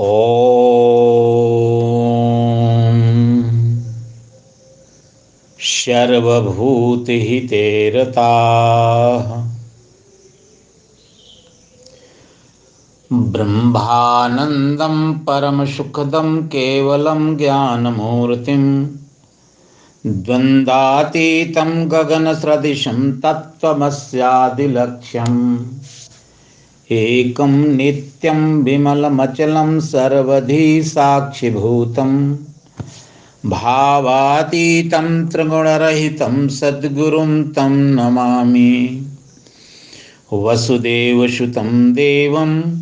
ॐ सर्वभूतहिते रताः ब्रह्मानन्दं परमसुखदं केवलं ज्ञानमूर्तिं द्वन्द्वातीतं गगनसदृशं तत्त्वमस्यादिलक्ष्यम् एकं नित्यं विमलमचलं सर्वधी साक्षिभूतं भावातीतं त्रिगुणरहितं सद्गुरुं तं नमामि। वसुदेवसुतं देवं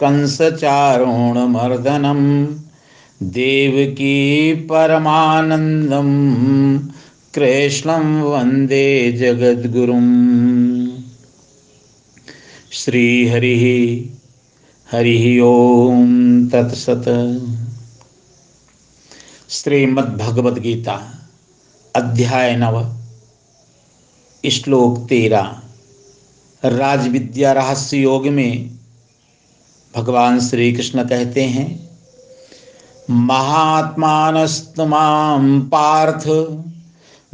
कंसचारोणमर्दनं, देवकी परमानन्दं, कृष्णं वंदे जगद्गुरुम्। श्रीहरिः। हरिः ॐ तत्सत्। श्रीमद्भगवद्गीता, अध्याय नव, श्लोक तेरह राजविद्या रहस्य योग में भगवान श्री कृष्ण कहते हैं महात्मानस्तुमां पार्थ,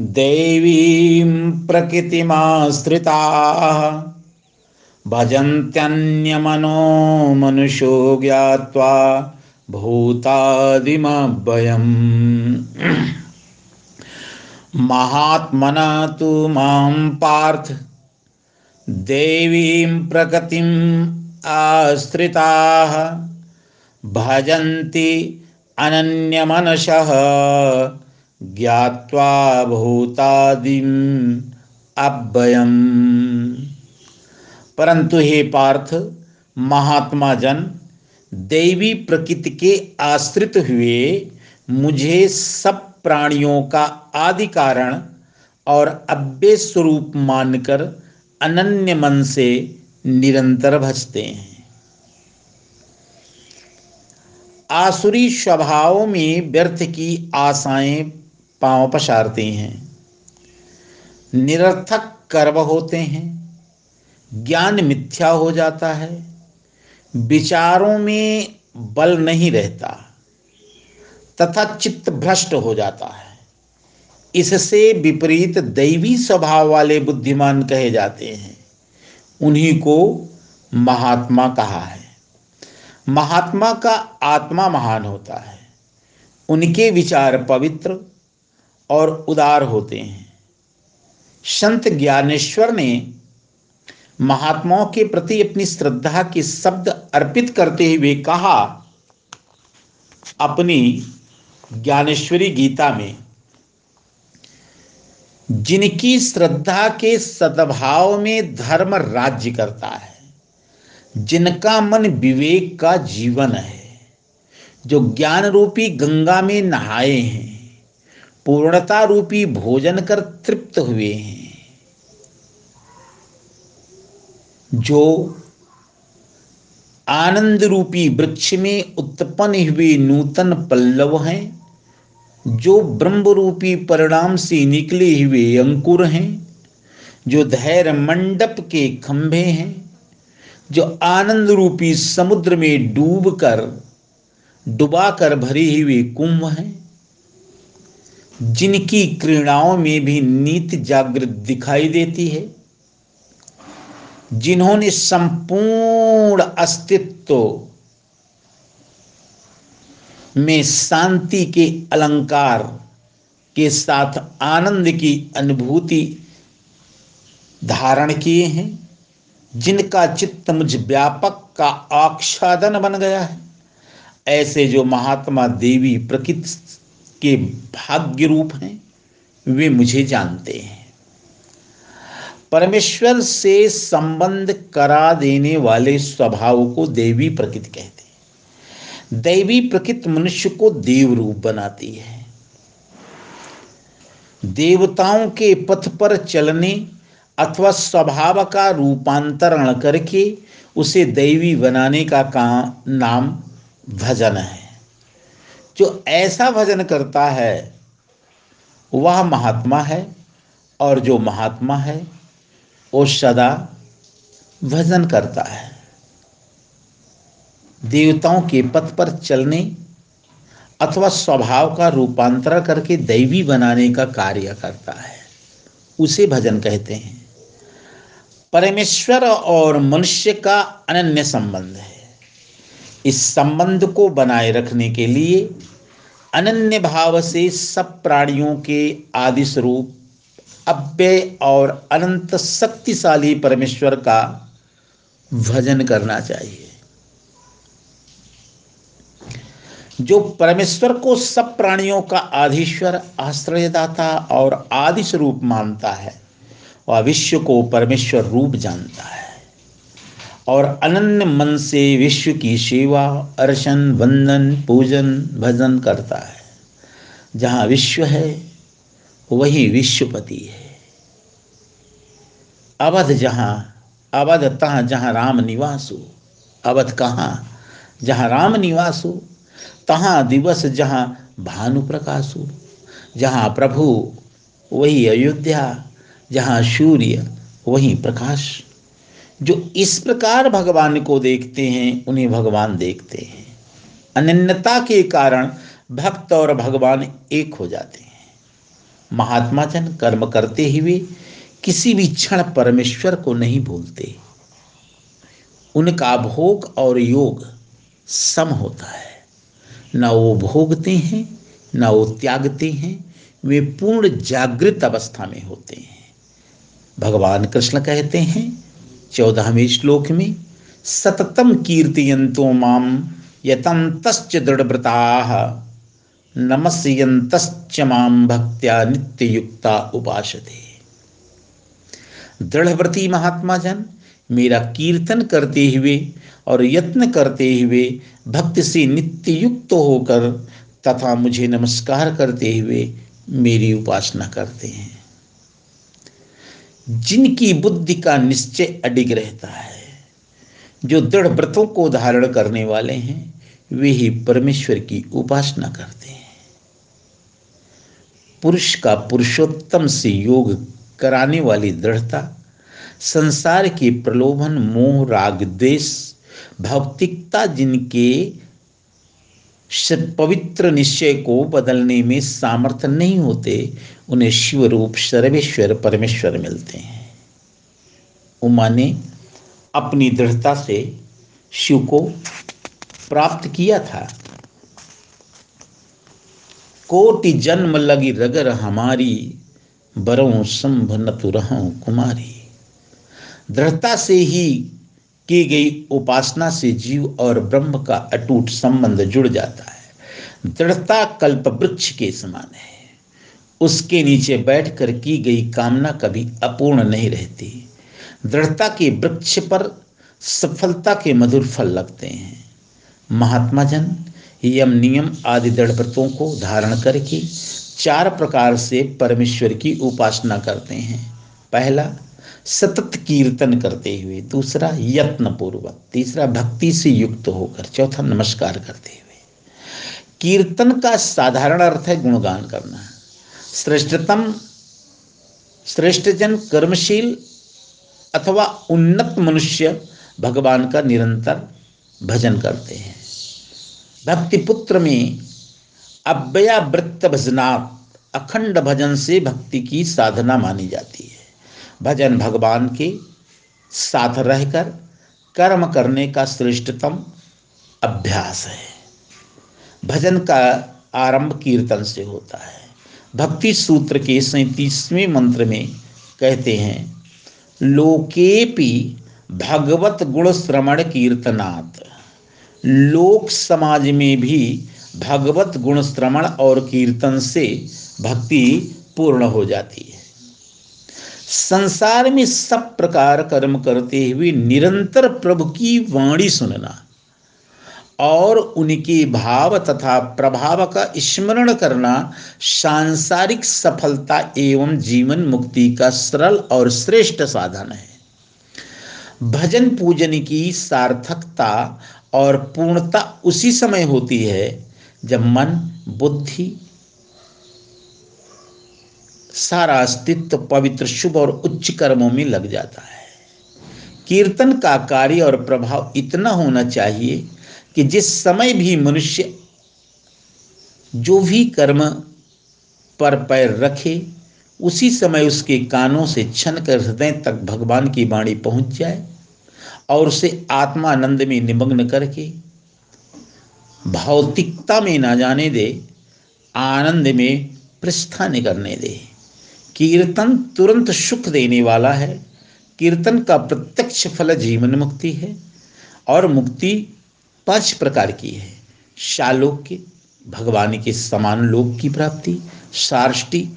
दैवीं प्रकृतिमाश्रिताः। भजन्त्यन्यमनो मनुष्यो ज्ञात्वा भूतादिमभयम्। महात्मना तु माँ पार्थ, देवीं प्रकृतिम् आश्रिताः, भजन्ति अनन्यमनसः, ज्ञात्वा भूतादिम् अव्ययम् परंतु हे पार्थ, महात्मा जन, दैवी प्रकृति के आश्रित हुए मुझे सब प्राणियों का आदि कारण और अव्य स्वरूप मानकर अनन्य मन से निरंतर भजते हैं। आसुरी स्वभाव में व्यर्थ की आशाएँ पाँव पसारते हैं। निरर्थक कर्म होते हैं। ज्ञान मिथ्या हो जाता है, विचारों में बल नहीं रहता, तथा चित्त भ्रष्ट हो जाता है। इससे विपरीत दैवी स्वभाव वाले बुद्धिमान कहे जाते हैं। उन्हीं को महात्मा कहा है। महात्मा का आत्मा महान होता है। उनके विचार पवित्र और उदार होते हैं। संत ज्ञानेश्वर ने महात्माओं के प्रति अपनी श्रद्धा के शब्द अर्पित करते हुए कहा, अपनी ज्ञानेश्वरी गीता में, जिनकी श्रद्धा के सद्भाव में धर्म राज्य करता है, जिनका मन विवेक का जीवन है, जो ज्ञान रूपी गंगा में नहाए हैं, पूर्णता रूपी भोजन कर तृप्त हुए हैं जो आनंद रूपी वृक्ष में उत्पन्न हुए नूतन पल्लव हैं, जो ब्रह्म रूपी परिणाम से निकले हुए अंकुर हैं, जो धैर्य मंडप के खंभे हैं, जो आनंद रूपी समुद्र में डूब कर डुबा कर भरे हुए कुंभ हैं, जिनकी क्रीड़ाओं में भी नीति जागृत दिखाई देती है। जिन्होंने संपूर्ण अस्तित्व में शांति के अलंकार के साथ आनंद की अनुभूति धारण किए हैं, जिनका चित्त मुझ व्यापक का आच्छादन बन गया है। ऐसे जो महात्मा देवी प्रकृति के भाग्य रूप हैं, वे मुझे जानते हैं। परमेश्वर से संबंध करा देने वाले स्वभाव को देवी प्रकृति कहते हैं। दैवी प्रकृति मनुष्य को देव रूप बनाती है। देवताओं के पथ पर चलने अथवा स्वभाव का रूपांतरण करके उसे दैवी बनाने का काम नाम भजन है। जो ऐसा भजन करता है, वह महात्मा है और जो महात्मा है वो सदा भजन करता है। देवताओं के पथ पर चलने अथवा स्वभाव का रूपांतरण करके दैवी बनाने का कार्य करता है। उसे भजन कहते हैं। परमेश्वर और मनुष्य का अनन्य संबंध है। इस संबंध को बनाए रखने के लिए अनन्य भाव से सब प्राणियों के आदि स्वरूप अव्यय और अनंत शक्तिशाली परमेश्वर का भजन करना चाहिए। जो परमेश्वर को सब प्राणियों का आधीश्वर, आश्रयदाता और आदि स्वरूप मानता है, वह विश्व को परमेश्वर रूप जानता है। और अनन्य मन से विश्व की सेवा अर्चन वंदन, पूजन, भजन करता है। जहाँ विश्व है वही विश्वपति है। अवध जहाँ, अवध तहाँ जहाँ राम निवास हो, अवध कहाँ जहाँ राम निवास हो, तहाँ दिवस जहाँ भानु प्रकाश हो, जहाँ प्रभु वही अयोध्या, जहाँ सूर्य वही प्रकाश। जो इस प्रकार भगवान को देखते हैं, उन्हें भगवान देखते हैं। अनन्यता के कारण भक्त और भगवान एक हो जाते हैं। महात्मा जन कर्म करते हुए किसी भी क्षण परमेश्वर को नहीं भूलते। उनका भोग और योग सम होता है। न वो भोगते हैं, न वो त्यागते हैं, वे पूर्ण जागृत अवस्था में होते हैं। भगवान कृष्ण कहते हैं, चौदहवें श्लोक में, सततम कीर्तियंतो माम यतंतश्च दृढ़व्रता। नमस्यंतश्च माम भक्त्या नित्य युक्ता उपासते। दृढ़व्रती महात्मा जन, मेरा कीर्तन करते हुए और यत्न करते हुए भक्ति से नित्य युक्त होकर तथा मुझे नमस्कार करते हुए मेरी उपासना करते हैं। जिनकी बुद्धि का निश्चय अडिग रहता है, जो दृढ़ व्रतों को धारण करने वाले हैं, वे ही परमेश्वर की उपासना करते पुरुष का पुरुषोत्तम से योग कराने वाली दृढ़ता, संसार के प्रलोभन, मोह, राग देश भौतिकता जिनके पवित्र निश्चय को बदलने में सामर्थ्य नहीं होते, उन्हें शिव रूप सर्वेश्वर, परमेश्वर मिलते हैं। उमा ने अपनी दृढ़ता से शिव को प्राप्त किया था। कोटि जन्म लगी रगर हमारी बरों संभ न रहूँ कुमारी। दृढ़ता से ही की गई उपासना से जीव और ब्रह्म का अटूट संबंध जुड़ जाता है। दृढ़ता कल्प वृक्ष के समान है। उसके नीचे बैठकर की गई कामना कभी अपूर्ण नहीं रहती। दृढ़ता के वृक्ष पर सफलता के मधुर फल लगते हैं। महात्मा जन यम नियम आदि दृढ़ व्रतों को धारण करके चार प्रकार से परमेश्वर की उपासना करते हैं। पहला, सतत कीर्तन करते हुए। दूसरा यत्न पूर्वक तीसरा, भक्ति से युक्त होकर। चौथा, नमस्कार करते हुए। कीर्तन का साधारण अर्थ है गुणगान करना। श्रेष्ठतम, श्रेष्ठजन कर्मशील अथवा उन्नत मनुष्य भगवान का निरंतर भजन करते हैं। भक्ति पुत्र में अव्ययावृत्त भजनात् अखंड भजन से भक्ति की साधना मानी जाती है। भजन भगवान के साथ रहकर कर्म करने का श्रेष्ठतम अभ्यास है। भजन का आरंभ कीर्तन से होता है। भक्ति सूत्र के सैतीसवें मंत्र में कहते हैं लोकेपि भगवत गुण श्रवण कीर्तनात्। लोक समाज में भी भगवत गुण श्रवण और कीर्तन से भक्ति पूर्ण हो जाती है। संसार में सब प्रकार कर्म करते हुए निरंतर प्रभु की वाणी सुनना और उनके भाव तथा प्रभाव का स्मरण करना सांसारिक सफलता एवं जीवन मुक्ति का सरल और श्रेष्ठ साधन है। भजन पूजन की सार्थकता और पूर्णता उसी समय होती है जब मन, बुद्धि, सारा अस्तित्व, पवित्र, शुभ और उच्च कर्मों में लग जाता है। कीर्तन का कार्य और प्रभाव इतना होना चाहिए कि जिस समय भी मनुष्य जो भी कर्म पर पैर रखे, उसी समय उसके कानों से छन कर हृदय तक भगवान की वाणी पहुँच जाए। और उसे आत्मानंद में निमग्न करके भौतिकता में ना जाने दे, आनंद में प्रस्थान करने दे। कीर्तन तुरंत सुख देने वाला है। कीर्तन का प्रत्यक्ष फल जीवन मुक्ति है और मुक्ति पाँच प्रकार की है। शालोक्य, भगवान के समान लोक की प्राप्ति, सार्ष्टि,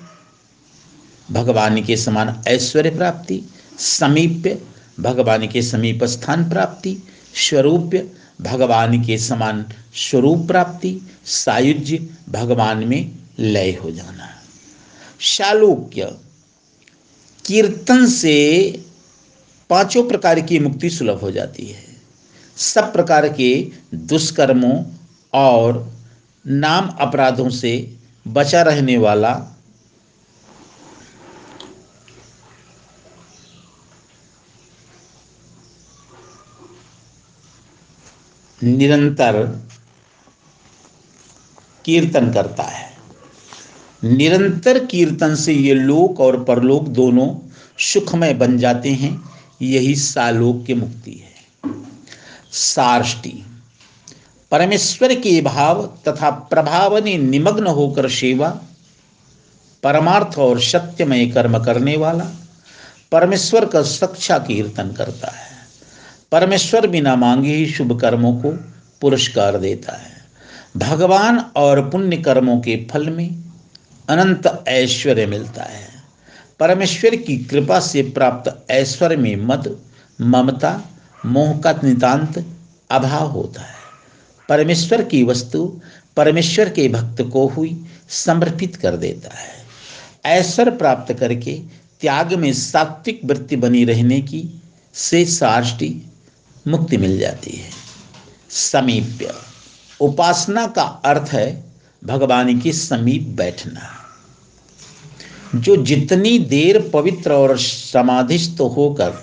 भगवान के समान ऐश्वर्य प्राप्ति, समीप्य भगवान के समीप स्थान प्राप्ति, स्वरूप्य भगवान के समान स्वरूप प्राप्ति, सायुज्य भगवान में लय हो जाना। शालोक्य, कीर्तन से पाँचों प्रकार की मुक्ति सुलभ हो जाती है। सब प्रकार के दुष्कर्मों और नाम अपराधों से बचा रहने वाला निरंतर कीर्तन करता है। निरंतर कीर्तन से ये लोक और परलोक दोनों सुखमय बन जाते हैं, यही सालोक की मुक्ति है। सार्ष्टि परमेश्वर के भाव तथा प्रभाव ने निमग्न होकर सेवा, परमार्थ और सत्यमय कर्म करने वाला, परमेश्वर का सक्षा कीर्तन करता है। परमेश्वर बिना मांगे ही शुभ कर्मों को पुरस्कार देता है। भगवान और पुण्य कर्मों के फल में अनंत ऐश्वर्य मिलता है। परमेश्वर की कृपा से प्राप्त ऐश्वर्य में मद, ममता, मोह का नितांत अभाव होता है। परमेश्वर की वस्तु परमेश्वर के भक्त को हुई समर्पित कर देता है। ऐश्वर्य प्राप्त करके त्याग में सात्विक वृत्ति बनी रहने की से साष्टी मुक्ति मिल जाती है। समीप्य। उपासना का अर्थ है भगवान के समीप बैठना। जो जितनी देर पवित्र और समाधिस्थ होकर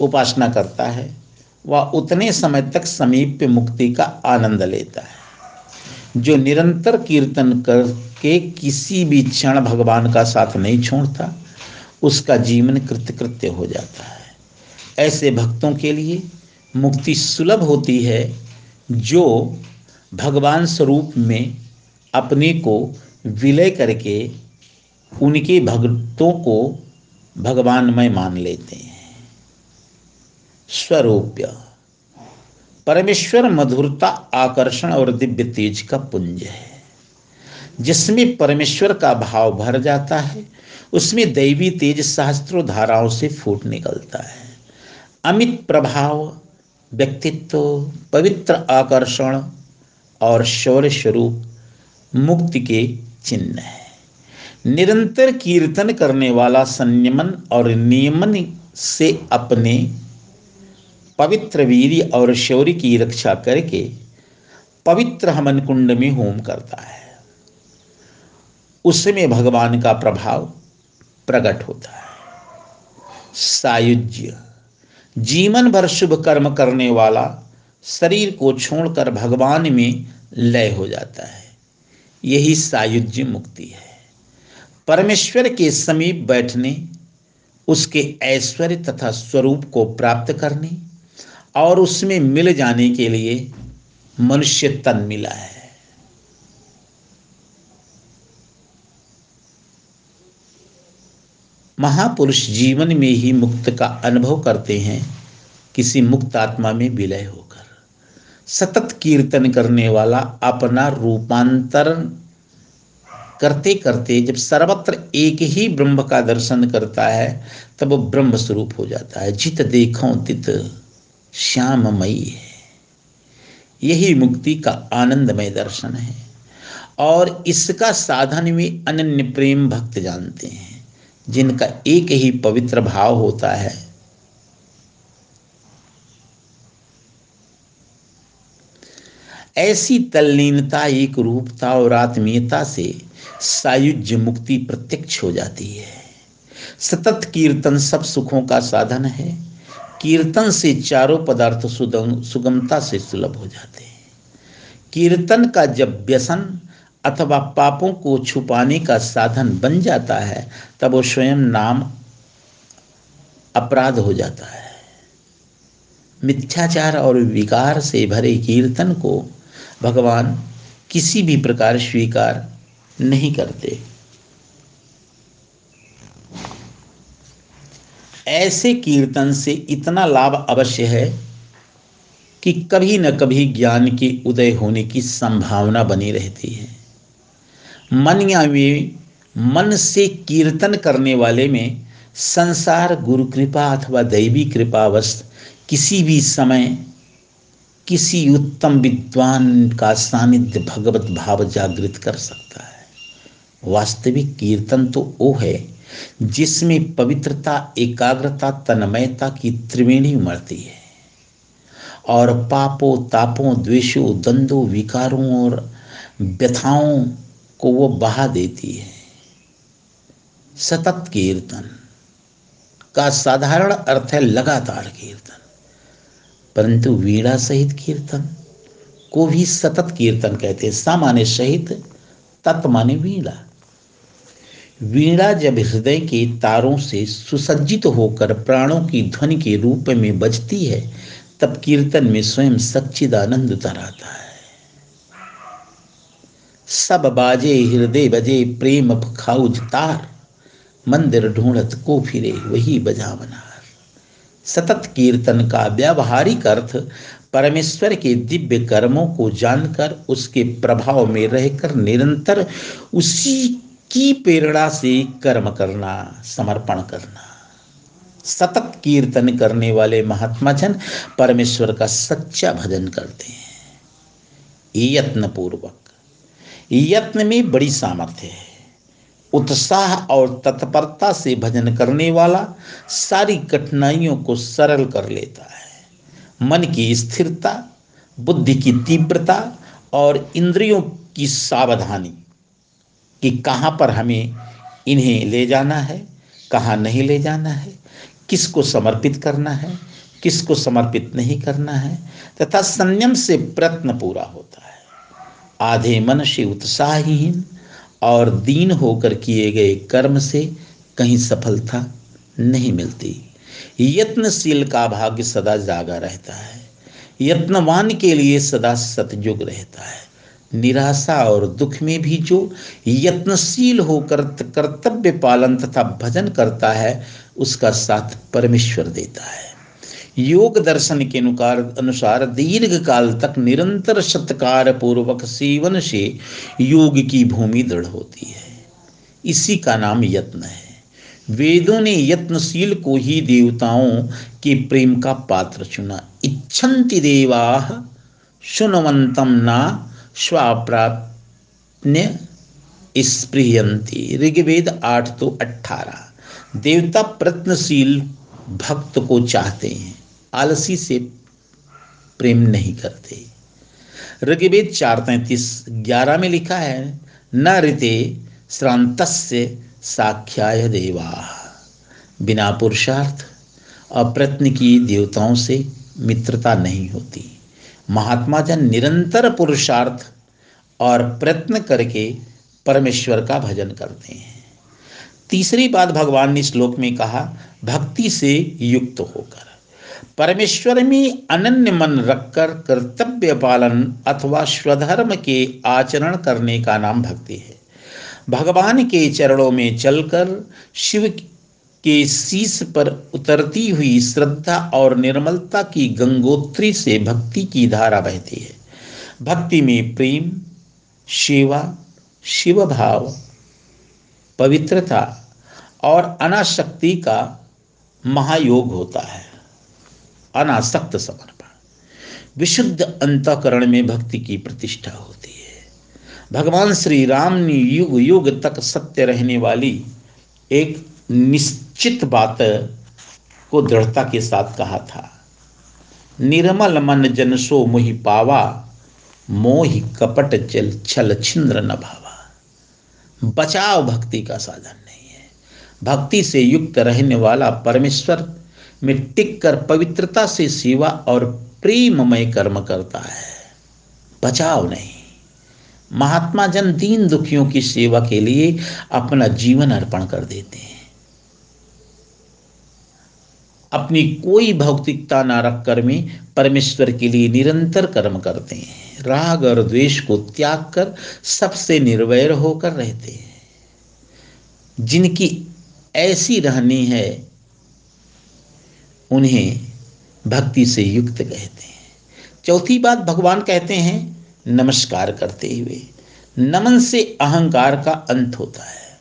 उपासना करता है, वह उतने समय तक समीप मुक्ति का आनंद लेता है। जो निरंतर कीर्तन करके किसी भी क्षण भगवान का साथ नहीं छोड़ता, उसका जीवन कृतकृत्य हो जाता है। ऐसे भक्तों के लिए मुक्ति सुलभ होती है जो भगवान स्वरूप में अपने को विलय करके उनके भक्तों को भगवानमय मान लेते हैं। स्वरूप्य। परमेश्वर मधुरता, आकर्षण और दिव्य तेज का पुंज है। जिसमें परमेश्वर का भाव भर जाता है, उसमें दैवी तेज सहस्त्रों धाराओं से फूट निकलता है। अमित प्रभाव, व्यक्तित्व, पवित्र आकर्षण और शौर्य स्वरूप मुक्ति के चिन्ह है। निरंतर कीर्तन करने वाला संयमन और नियमन से अपने पवित्र वीर और शौर्य की रक्षा करके पवित्र हमन कुंड में होम करता है। उसमें भगवान का प्रभाव प्रकट होता है। सायुज्य जीवन भर शुभ कर्म करने वाला शरीर को छोड़कर भगवान में लय हो जाता है। यही सायुज्य मुक्ति है। परमेश्वर के समीप बैठने, उसके ऐश्वर्य तथा स्वरूप को प्राप्त करने और उसमें मिल जाने के लिए मनुष्य तन मिला है। महापुरुष जीवन में ही मुक्त का अनुभव करते हैं, किसी मुक्त आत्मा में विलय होकर। सतत कीर्तन करने वाला अपना रूपांतरण करते करते जब सर्वत्र एक ही ब्रह्म का दर्शन करता है, तब ब्रह्म स्वरूप हो जाता है। जित देखो, तित श्याममयी है। यही मुक्ति का आनंदमय दर्शन है। और इसका साधन में अनन्य प्रेम भक्त जानते हैं। जिनका एक ही पवित्र भाव होता है। ऐसी तल्लीनता, एक रूपता और आत्मीयता से सायुज्य मुक्ति प्रत्यक्ष हो जाती है। सतत कीर्तन सब सुखों का साधन है। कीर्तन से चारों पदार्थ सुगमता से सुलभ हो जाते हैं। कीर्तन का जब व्यसन अथवा पापों को छुपाने का साधन बन जाता है, तब वो स्वयं नाम अपराध हो जाता है। मिथ्याचार और विकार से भरे कीर्तन को भगवान किसी भी प्रकार स्वीकार नहीं करते। ऐसे कीर्तन से इतना लाभ अवश्य है कि कभी न कभी ज्ञान के उदय होने की संभावना बनी रहती है। मन या वे मन से कीर्तन करने वाले में संसार गुरु कृपा अथवा दैवी कृपावश किसी भी समय किसी उत्तम विद्वान का सानिध्य भगवत भाव जागृत कर सकता है। वास्तविक कीर्तन तो वो है जिसमें पवित्रता, एकाग्रता, तन्मयता की त्रिवेणी उमड़ती है और पापों, तापों, द्वेषों, द्वंद्वों, विकारों और व्यथाओं को वो बहा देती है। सतत कीर्तन का साधारण अर्थ है लगातार कीर्तन। परंतु वीणा सहित कीर्तन को भी सतत कीर्तन कहते हैं। सामान्य सहित तत्माने वीणा। वीणा जब हृदय के तारों से सुसज्जित होकर प्राणों की ध्वनि के रूप में बजती है, तब कीर्तन में स्वयं सच्चिदानंद उतर आता है। सब बाजे हृदय बजे प्रेम खाउज तार मंदिर ढूंढत को फिरे वही बजा बनार सतत कीर्तन का व्यावहारिक अर्थ, परमेश्वर के दिव्य कर्मों को जानकर, उसके प्रभाव में रहकर निरंतर उसी की प्रेरणा से कर्म करना, समर्पण करना। सतत कीर्तन करने वाले महात्मा जन परमेश्वर का सच्चा भजन करते हैं। यत्न पूर्वक यत्न में बड़ी सामर्थ्य है। उत्साह और तत्परता से भजन करने वाला सारी कठिनाइयों को सरल कर लेता है। मन की स्थिरता, बुद्धि की तीव्रता और इंद्रियों की सावधानी कि कहाँ पर हमें इन्हें ले जाना है, कहाँ नहीं ले जाना है, किसको समर्पित करना है, किसको समर्पित नहीं करना है, तथा संयम से प्रयत्न पूरा होता है। आधे मन से उत्साहहीन और दीन होकर किए गए कर्म से कहीं सफलता नहीं मिलती। यत्नशील का भाग्य सदा जागा रहता है। यत्नवान के लिए सदा सतयुग रहता है। निराशा और दुख में भी जो यत्नशील होकर कर्तव्य पालन तथा भजन करता है, उसका साथ परमेश्वर देता है। योग दर्शन के अनुकार अनुसार दीर्घ काल तक निरंतर सत्कार पूर्वक सेवन से योग की भूमि दृढ़ होती है। इसी का नाम यत्न है। वेदों ने यत्नशील को ही देवताओं के प्रेम का पात्र चुना। इच्छन्ति देवा सुनवंतम ना स्वाप्राप्य स्पृहंती ऋग्वेद आठ तो अठारह देवता प्रत्नशील भक्त को चाहते हैं। आलसी से प्रेम नहीं करते। ऋग्वेद चार तैतीस ग्यारह में लिखा है, न ऋते श्रांत साख्याय देवा। बिना पुरुषार्थ अप्रत्न की देवताओं से मित्रता नहीं होती। महात्मा जन निरंतर पुरुषार्थ और प्रयत्न करके परमेश्वर का भजन करते हैं। तीसरी बात भगवान ने श्लोक में कहा, भक्ति से युक्त होकर। परमेश्वर में अनन्य मन रखकर कर्तव्य पालन अथवा स्वधर्म के आचरण करने का नाम भक्ति है। भगवान के चरणों में चलकर शिव के शीश पर उतरती हुई श्रद्धा और निर्मलता की गंगोत्री से भक्ति की धारा बहती है। भक्ति में प्रेम, सेवा शिव भाव पवित्रता और अनाशक्ति का महायोग होता है। अनासक्त समर्पण। विशुद्ध अंतकरण में भक्ति की प्रतिष्ठा होती है। भगवान श्री राम ने युग युग तक सत्य रहने वाली एक निश्चित बात को दृढ़ता के साथ कहा था। निर्मल मन जन सो मोहि पावा, मोहि कपट चल छल छिंद्र न भावा। बचाव भक्ति का साधन नहीं है। भक्ति से युक्त रहने वाला परमेश्वर में टिक कर पवित्रता से सेवा और प्रेममय कर्म करता है। बचाव नहीं। महात्मा जन दीन दुखियों की सेवा के लिए अपना जीवन अर्पण कर देते हैं। अपनी कोई भौतिकता न रखकर में परमेश्वर के लिए निरंतर कर्म करते हैं। राग और द्वेष को त्याग कर सबसे निर्वैर होकर रहते हैं। जिनकी ऐसी रहनी है उन्हें भक्ति से युक्त कहते हैं। चौथी बात भगवान कहते हैं, नमस्कार करते हुए। नमन से अहंकार का अंत होता है।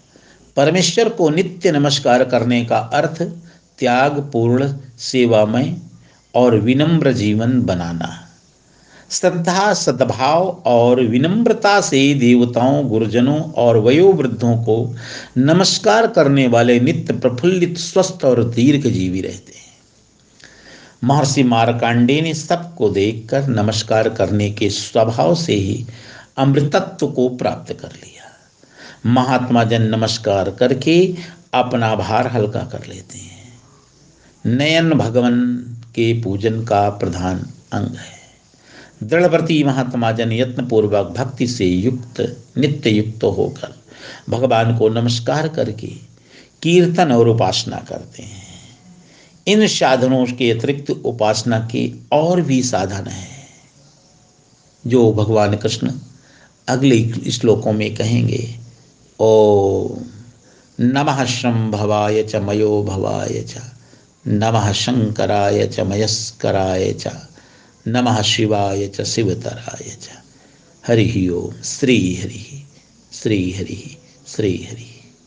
परमेश्वर को नित्य नमस्कार करने का अर्थ त्याग, पूर्ण, सेवामय और विनम्र जीवन बनाना। श्रद्धा, सद्भाव और विनम्रता से देवताओं, गुरुजनों और वयोवृद्धों को नमस्कार करने वाले नित्य प्रफुल्लित, स्वस्थ और दीर्घ जीवी रहते महर्षि मारकांडे ने सबको देखकर नमस्कार करने के स्वभाव से ही अमृतत्व को प्राप्त कर लिया। महात्मा जन नमस्कार करके अपना भार हल्का कर लेते हैं। नयन भगवान के पूजन का प्रधान अंग है। दृढ़व्रती महात्मा जन यत्न पूर्वक भक्ति से युक्त नित्य युक्त होकर भगवान को नमस्कार करके कीर्तन और उपासना करते हैं। इन साधनों के अतिरिक्त उपासना के और भी साधन हैं, जो भगवान कृष्ण अगले श्लोकों में कहेंगे ओ नमः श्रम भवाय च मयो भवाय च, नमः शंकराय च मयस्कराय च, नमः शिवाय च शिवतराय च। हरि ओम, श्री हरि श्री हरि श्री हरि।